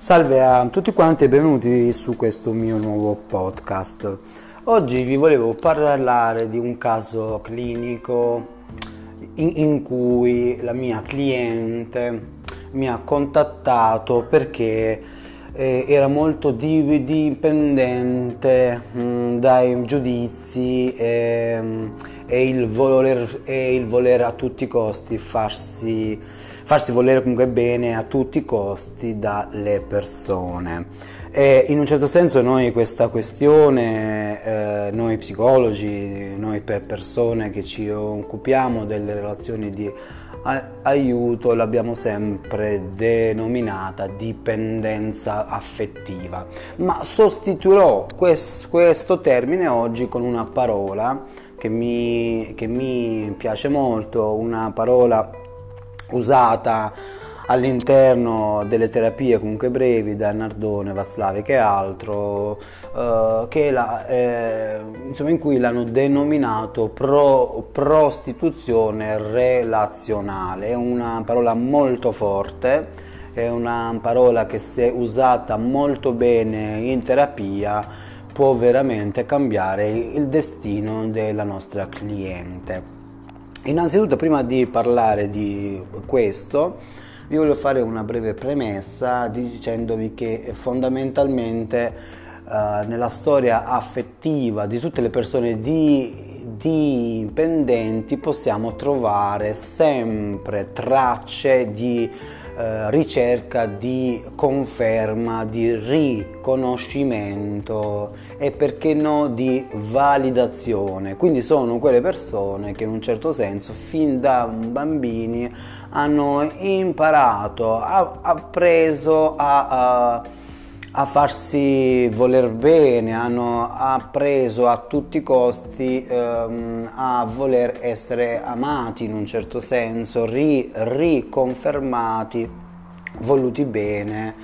Salve a tutti quanti e benvenuti su questo mio nuovo podcast. Oggi vi volevo parlare di un caso clinico in, in cui la mia cliente mi ha contattato perché eh, era molto dipendente mh, mm, dai giudizi e, e, il voler, e, il voler, a tutti i costi farsi, farsi volere comunque bene a tutti i costi dalle persone. E in un certo senso noi questa questione, eh, noi psicologi, noi per persone che ci occupiamo delle relazioni di aiuto l'abbiamo sempre denominata dipendenza affettiva, ma sostituirò questo termine oggi con una parola che mi, che mi piace molto, una parola usata all'interno delle terapie comunque brevi da Nardone, Vaslavic e altro, eh, che la, eh, insomma, in cui l'hanno denominato pro, prostituzione relazionale. È una parola molto forte, è una parola che se usata molto bene in terapia può veramente cambiare il destino della nostra cliente. Innanzitutto, prima di parlare di questo, vi voglio fare una breve premessa dicendovi che fondamentalmente uh, nella storia affettiva di tutte le persone di, dipendenti possiamo trovare sempre tracce di uh, ricerca di conferma, di riconoscimento e perché no di validazione. Quindi sono quelle persone che in un certo senso fin da bambini hanno imparato, appreso a, a, a, farsi voler bene, hanno appreso a tutti i costi ehm, a voler essere amati in un certo senso, ri, riconfermati, voluti bene,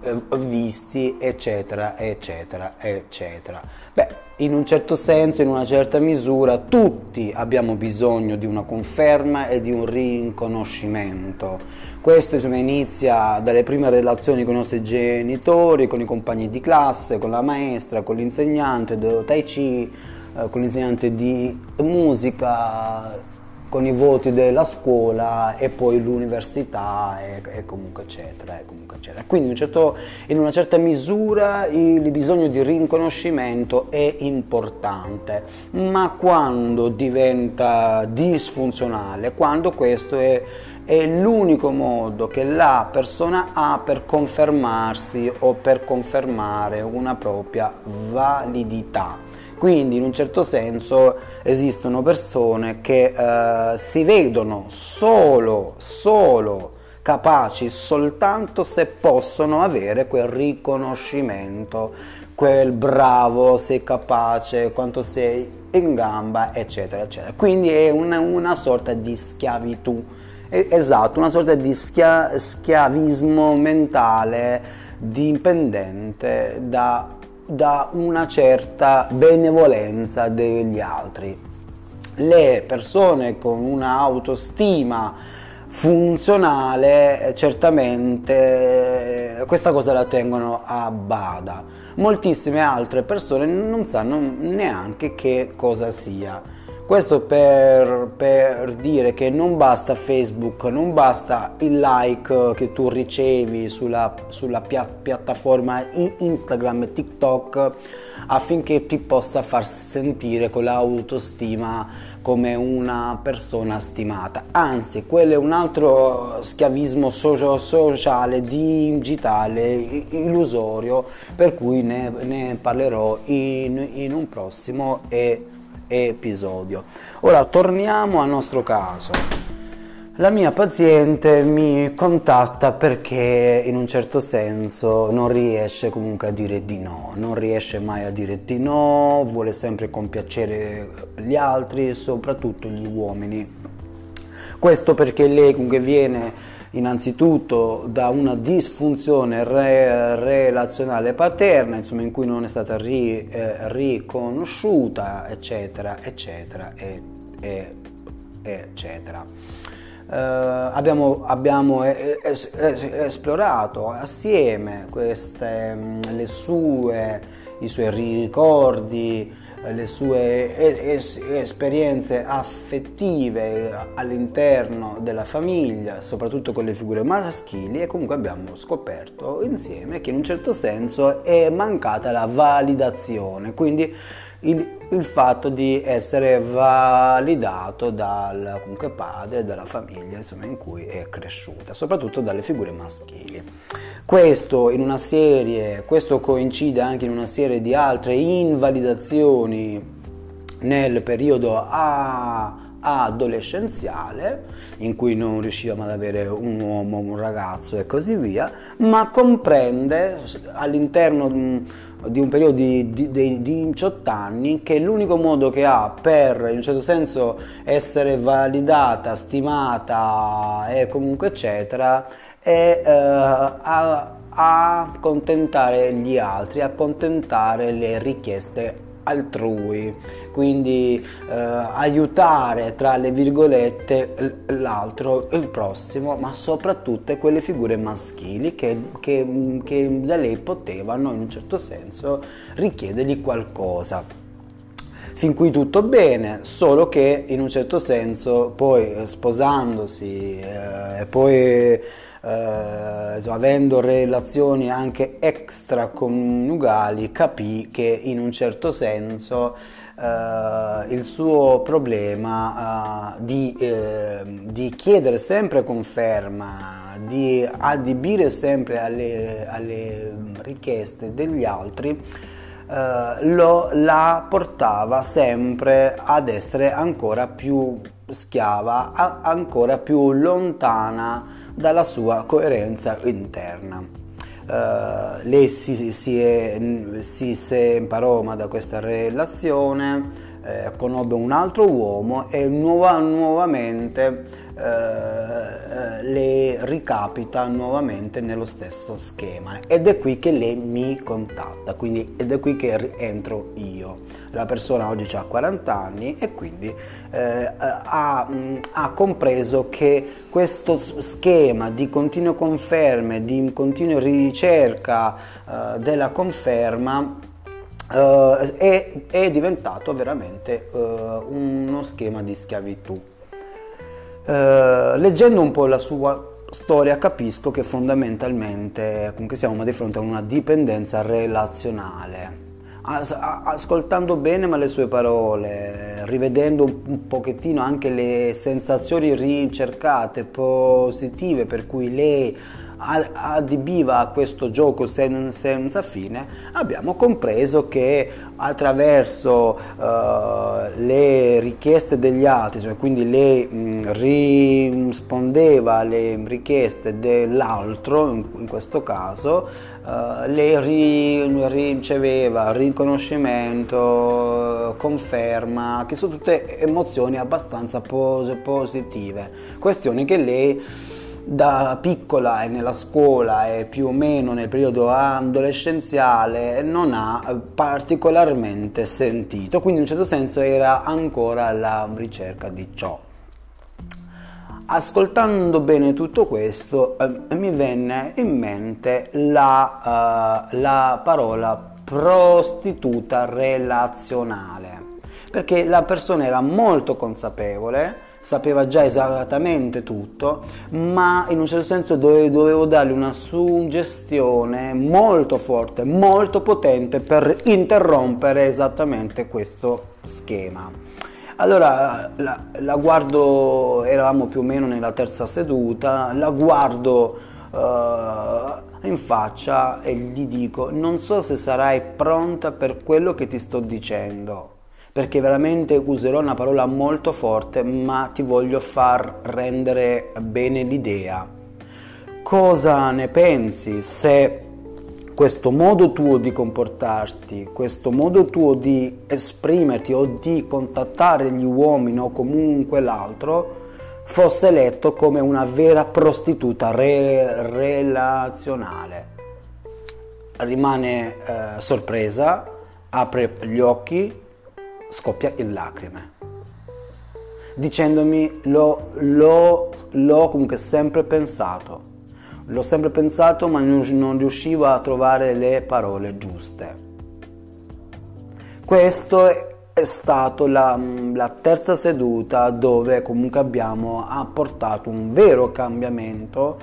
eh, visti, eccetera, eccetera, eccetera. Beh, in un certo senso, in una certa misura, tutti abbiamo bisogno di una conferma e di un riconoscimento. Questo insomma, inizia dalle prime relazioni con i nostri genitori, con i compagni di classe, con la maestra, con l'insegnante di Tai Chi, eh, con l'insegnante di musica, con i voti della scuola e poi l'università e, e comunque eccetera, e comunque eccetera. Quindi in, un certo, in, una certa misura il bisogno di riconoscimento è importante, ma quando diventa disfunzionale, quando questo è, è l'unico modo che la persona ha per confermarsi o per confermare una propria validità. Quindi in un certo senso esistono persone che eh, si vedono solo, solo capaci soltanto se possono avere quel riconoscimento, quel bravo, sei capace, quanto sei in gamba, eccetera, eccetera. Quindi è una, una sorta di schiavitù, esatto, una sorta di schia, schiavismo mentale dipendente da da una certa benevolenza degli altri. Le persone con un'autostima funzionale certamente eh, questa cosa la tengono a bada. Moltissime altre persone non sanno neanche che cosa sia questo per, per, dire che non basta Facebook, non basta il like che tu ricevi sulla, sulla pia- piattaforma Instagram e TikTok affinché ti possa far sentire con l'autostima come una persona stimata. Anzi, quello è un altro schiavismo socio- sociale, digitale, illusorio, per cui ne, ne parlerò in, in un prossimo e episodio. Ora torniamo al nostro caso. La mia paziente mi contatta perché in un certo senso non riesce comunque a dire di no, non riesce mai a dire di no, vuole sempre compiacere gli altri, soprattutto gli uomini. Questo perché lei comunque viene innanzitutto da una disfunzione re, relazionale paterna, insomma, in cui non è stata ri, eh, riconosciuta, eccetera, eccetera, e, e, eccetera. eh, abbiamo, abbiamo es, es, esplorato assieme queste, mm, le sue, i suoi ricordi, le sue es- esperienze affettive all'interno della famiglia, soprattutto con le figure maschili e comunque abbiamo scoperto insieme che in un certo senso è mancata la validazione, quindi il, il fatto di essere validato dal comunque padre, dalla famiglia insomma, in cui è cresciuta, soprattutto dalle figure maschili. Questo, serie, questo coincide anche in una serie di altre invalidazioni nel periodo a adolescenziale in cui non riuscivamo ad avere un uomo, un ragazzo e così via, ma comprende all'interno di un periodo di, di, di, di 18 anni che l'unico modo che ha per in un certo senso essere validata, stimata e comunque eccetera è eh, a, a contentare gli altri, a contentare le richieste altrui, quindi eh, aiutare tra le virgolette l'altro, il prossimo, ma soprattutto quelle figure maschili che, che, che da lei potevano in un certo senso richiedergli qualcosa. Fin qui tutto bene, solo che in un certo senso poi sposandosi e eh, poi eh, avendo relazioni anche extraconiugali, capì che in un certo senso eh, il suo problema eh, di, eh, di, chiedere sempre conferma, di adibire sempre alle, alle richieste degli altri, Uh, lo, la portava sempre ad essere ancora più schiava, ancora più lontana dalla sua coerenza interna. Uh, lei si, si, è, si separò da questa relazione, eh, conobbe un altro uomo e nuova, nuovamente eh, le ricapita nuovamente nello stesso schema ed è qui che lei mi contatta, quindi ed è qui che entro io. La persona oggi ha 40 anni e quindi eh, ha, ha, compreso che questo schema di continue conferme, di continua ricerca eh, della conferma Uh, è, è, diventato veramente uh, uno schema di schiavitù. Uh, leggendo un po' la sua storia capisco che fondamentalmente comunque siamo di fronte a una dipendenza relazionale. Ascoltando bene ma le sue parole, rivedendo un pochettino anche le sensazioni ricercate, positive per cui lei addibiva a questo gioco sen, senza fine, abbiamo compreso che attraverso uh, le richieste degli altri, cioè quindi lei mh, rispondeva alle richieste dell'altro, in, in questo caso, uh, lei ri, riceveva riconoscimento, conferma, che sono tutte emozioni abbastanza pos- positive, questioni che lei da piccola e nella scuola e più o meno nel periodo adolescenziale non ha particolarmente sentito, quindi in un certo senso era ancora alla ricerca di ciò. Ascoltando bene tutto questo eh, mi venne in mente la, uh, la parola prostituta relazionale, perché la persona era molto consapevole sapeva già esattamente tutto, ma in un certo senso dove, dovevo dargli una suggestione molto forte, molto potente per interrompere esattamente questo schema. Allora la, la guardo, eravamo più o meno nella terza seduta, la guardo uh, in faccia e gli dico non so se sarai pronta per quello che ti sto dicendo perché veramente userò una parola molto forte, ma ti voglio far rendere bene l'idea. Cosa ne pensi se questo modo tuo di comportarti, questo modo tuo di esprimerti o di contattare gli uomini o comunque l'altro fosse letto come una vera prostituta re- relazionale? Rimane eh, sorpresa, apre gli occhi, scoppia in lacrime. dicendomi l'ho, comunque sempre pensato, l'ho sempre pensato ma non, riuscivo a trovare le parole giuste. Questo è stato la, la, terza seduta dove comunque abbiamo apportato un vero cambiamento,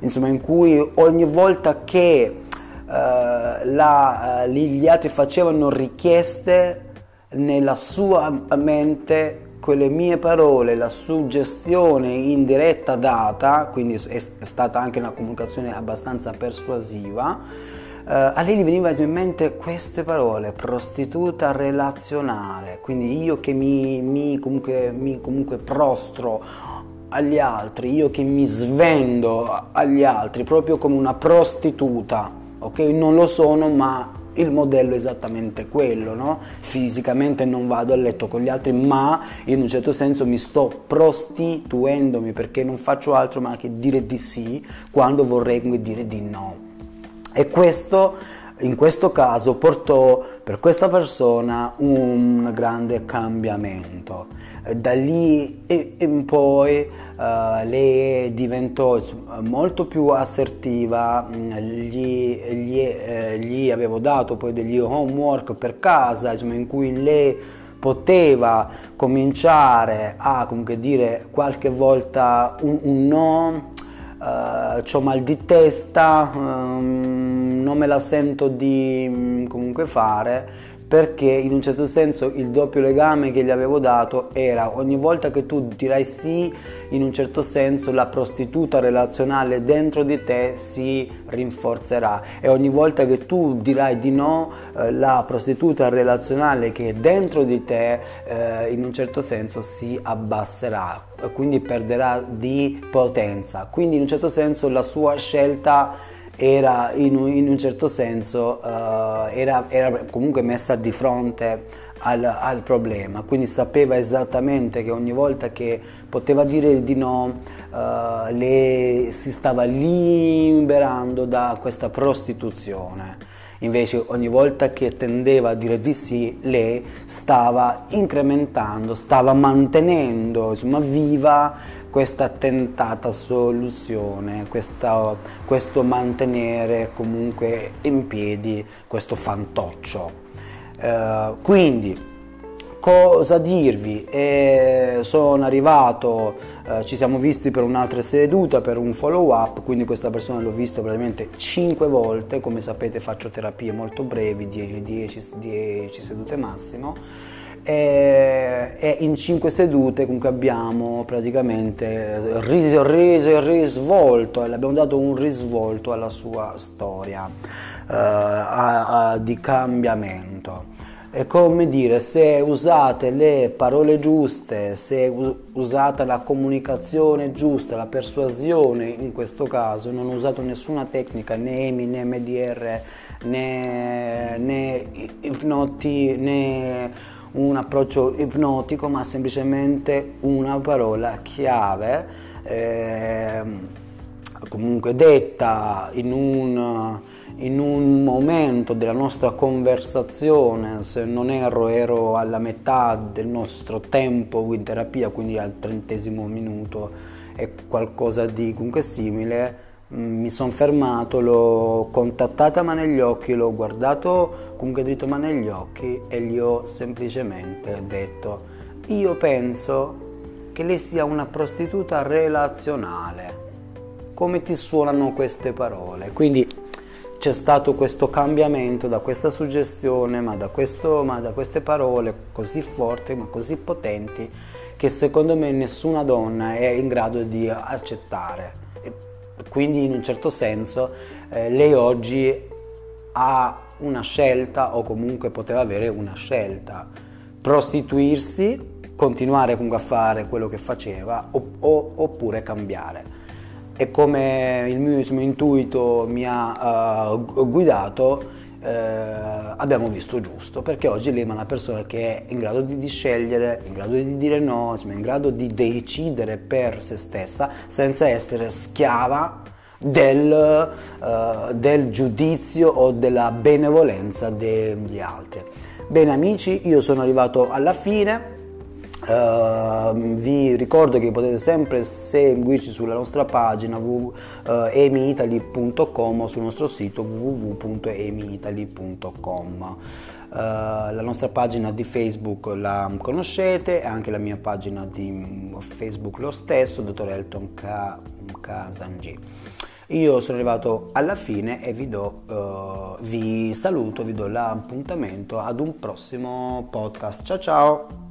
insomma in cui ogni volta che uh, la, uh, gli altri facevano richieste nella sua mente quelle mie parole, la suggestione indiretta data, quindi è stata anche una comunicazione abbastanza persuasiva, eh, a lei gli veniva in mente queste parole, prostituta relazionale, quindi io che mi, mi, comunque, mi comunque prostro agli altri, io che mi svendo agli altri, proprio come una prostituta, ok? Non lo sono, ma il modello è esattamente quello, no? Fisicamente non vado a letto con gli altri, ma in un certo senso mi sto prostituendomi perché non faccio altro ma che dire di sì quando vorrei dire di no. E questo in questo caso portò per questa persona un grande cambiamento. Da lì in poi uh, lei diventò molto più assertiva, gli, gli, eh, gli, avevo dato poi degli homework per casa insomma, in cui lei poteva cominciare a comunque dire qualche volta un, un no uh, ho mal di testa, um, non me la sento di um, comunque fare perché in un certo senso il doppio legame che gli avevo dato era ogni volta che tu dirai sì, in un certo senso la prostituta relazionale dentro di te si rinforzerà e ogni volta che tu dirai di no, eh, la prostituta relazionale che è dentro di te eh, in un certo senso si abbasserà, quindi perderà di potenza. Quindi in un certo senso la sua scelta era in un, in un certo senso uh, era, era, comunque messa di fronte al, al, problema, quindi sapeva esattamente che ogni volta che poteva dire di no uh, le, si stava liberando da questa prostituzione. Invece ogni volta che tendeva a dire di sì, lei stava incrementando, stava mantenendo insomma, viva questa tentata soluzione, questa, questo mantenere comunque in piedi questo fantoccio. Eh, quindi cosa dirvi? Eh, sono arrivato, eh, ci siamo visti per un'altra seduta, per un follow up, quindi questa persona l'ho visto praticamente 5 volte, come sapete faccio terapie molto brevi, 10 sedute massimo e, e, in cinque sedute comunque abbiamo praticamente riso, riso, risvolto e abbiamo dato un risvolto alla sua storia uh, a, a, di cambiamento. È come dire, se usate le parole giuste, se usate la comunicazione giusta, la persuasione in questo caso, non ho usato nessuna tecnica, né EMI, né MDR, né, né ipnoti, né un approccio ipnotico, ma semplicemente una parola chiave, eh, comunque detta in un, in un momento della nostra conversazione, se non erro ero alla metà del nostro tempo in terapia, quindi al trentesimo minuto, è qualcosa di comunque simile, mi sono fermato, l'ho contattata ma negli occhi, l'ho guardato comunque dritto ma negli occhi e gli ho semplicemente detto io penso che lei sia una prostituta relazionale. Come ti suonano queste parole? Quindi c'è stato questo cambiamento da questa suggestione, ma da, questo, ma da queste parole così forti, ma così potenti, che secondo me nessuna donna è in grado di accettare quindi in un certo senso eh, lei oggi ha una scelta o comunque poteva avere una scelta, prostituirsi, continuare comunque a fare quello che faceva o, o, oppure cambiare. E come il mio intuito mi ha uh, guidato, eh, abbiamo visto giusto, perché oggi lei è una persona che è in grado di, di scegliere, in grado di dire no, insomma, in grado di decidere per se stessa senza essere schiava del, uh, del giudizio o della benevolenza degli altri. Bene amici, io sono arrivato alla fine. Uh, vi ricordo che potete sempre seguirci sulla nostra pagina www.emiitaly.com o sul nostro sito www.emiitaly.com uh, la nostra pagina di Facebook la conoscete anche la mia pagina di Facebook lo stesso, dottor Elton K. Kasanji. Io sono arrivato alla fine e vi, do, uh, vi saluto, vi do l'appuntamento ad un prossimo podcast. Ciao ciao!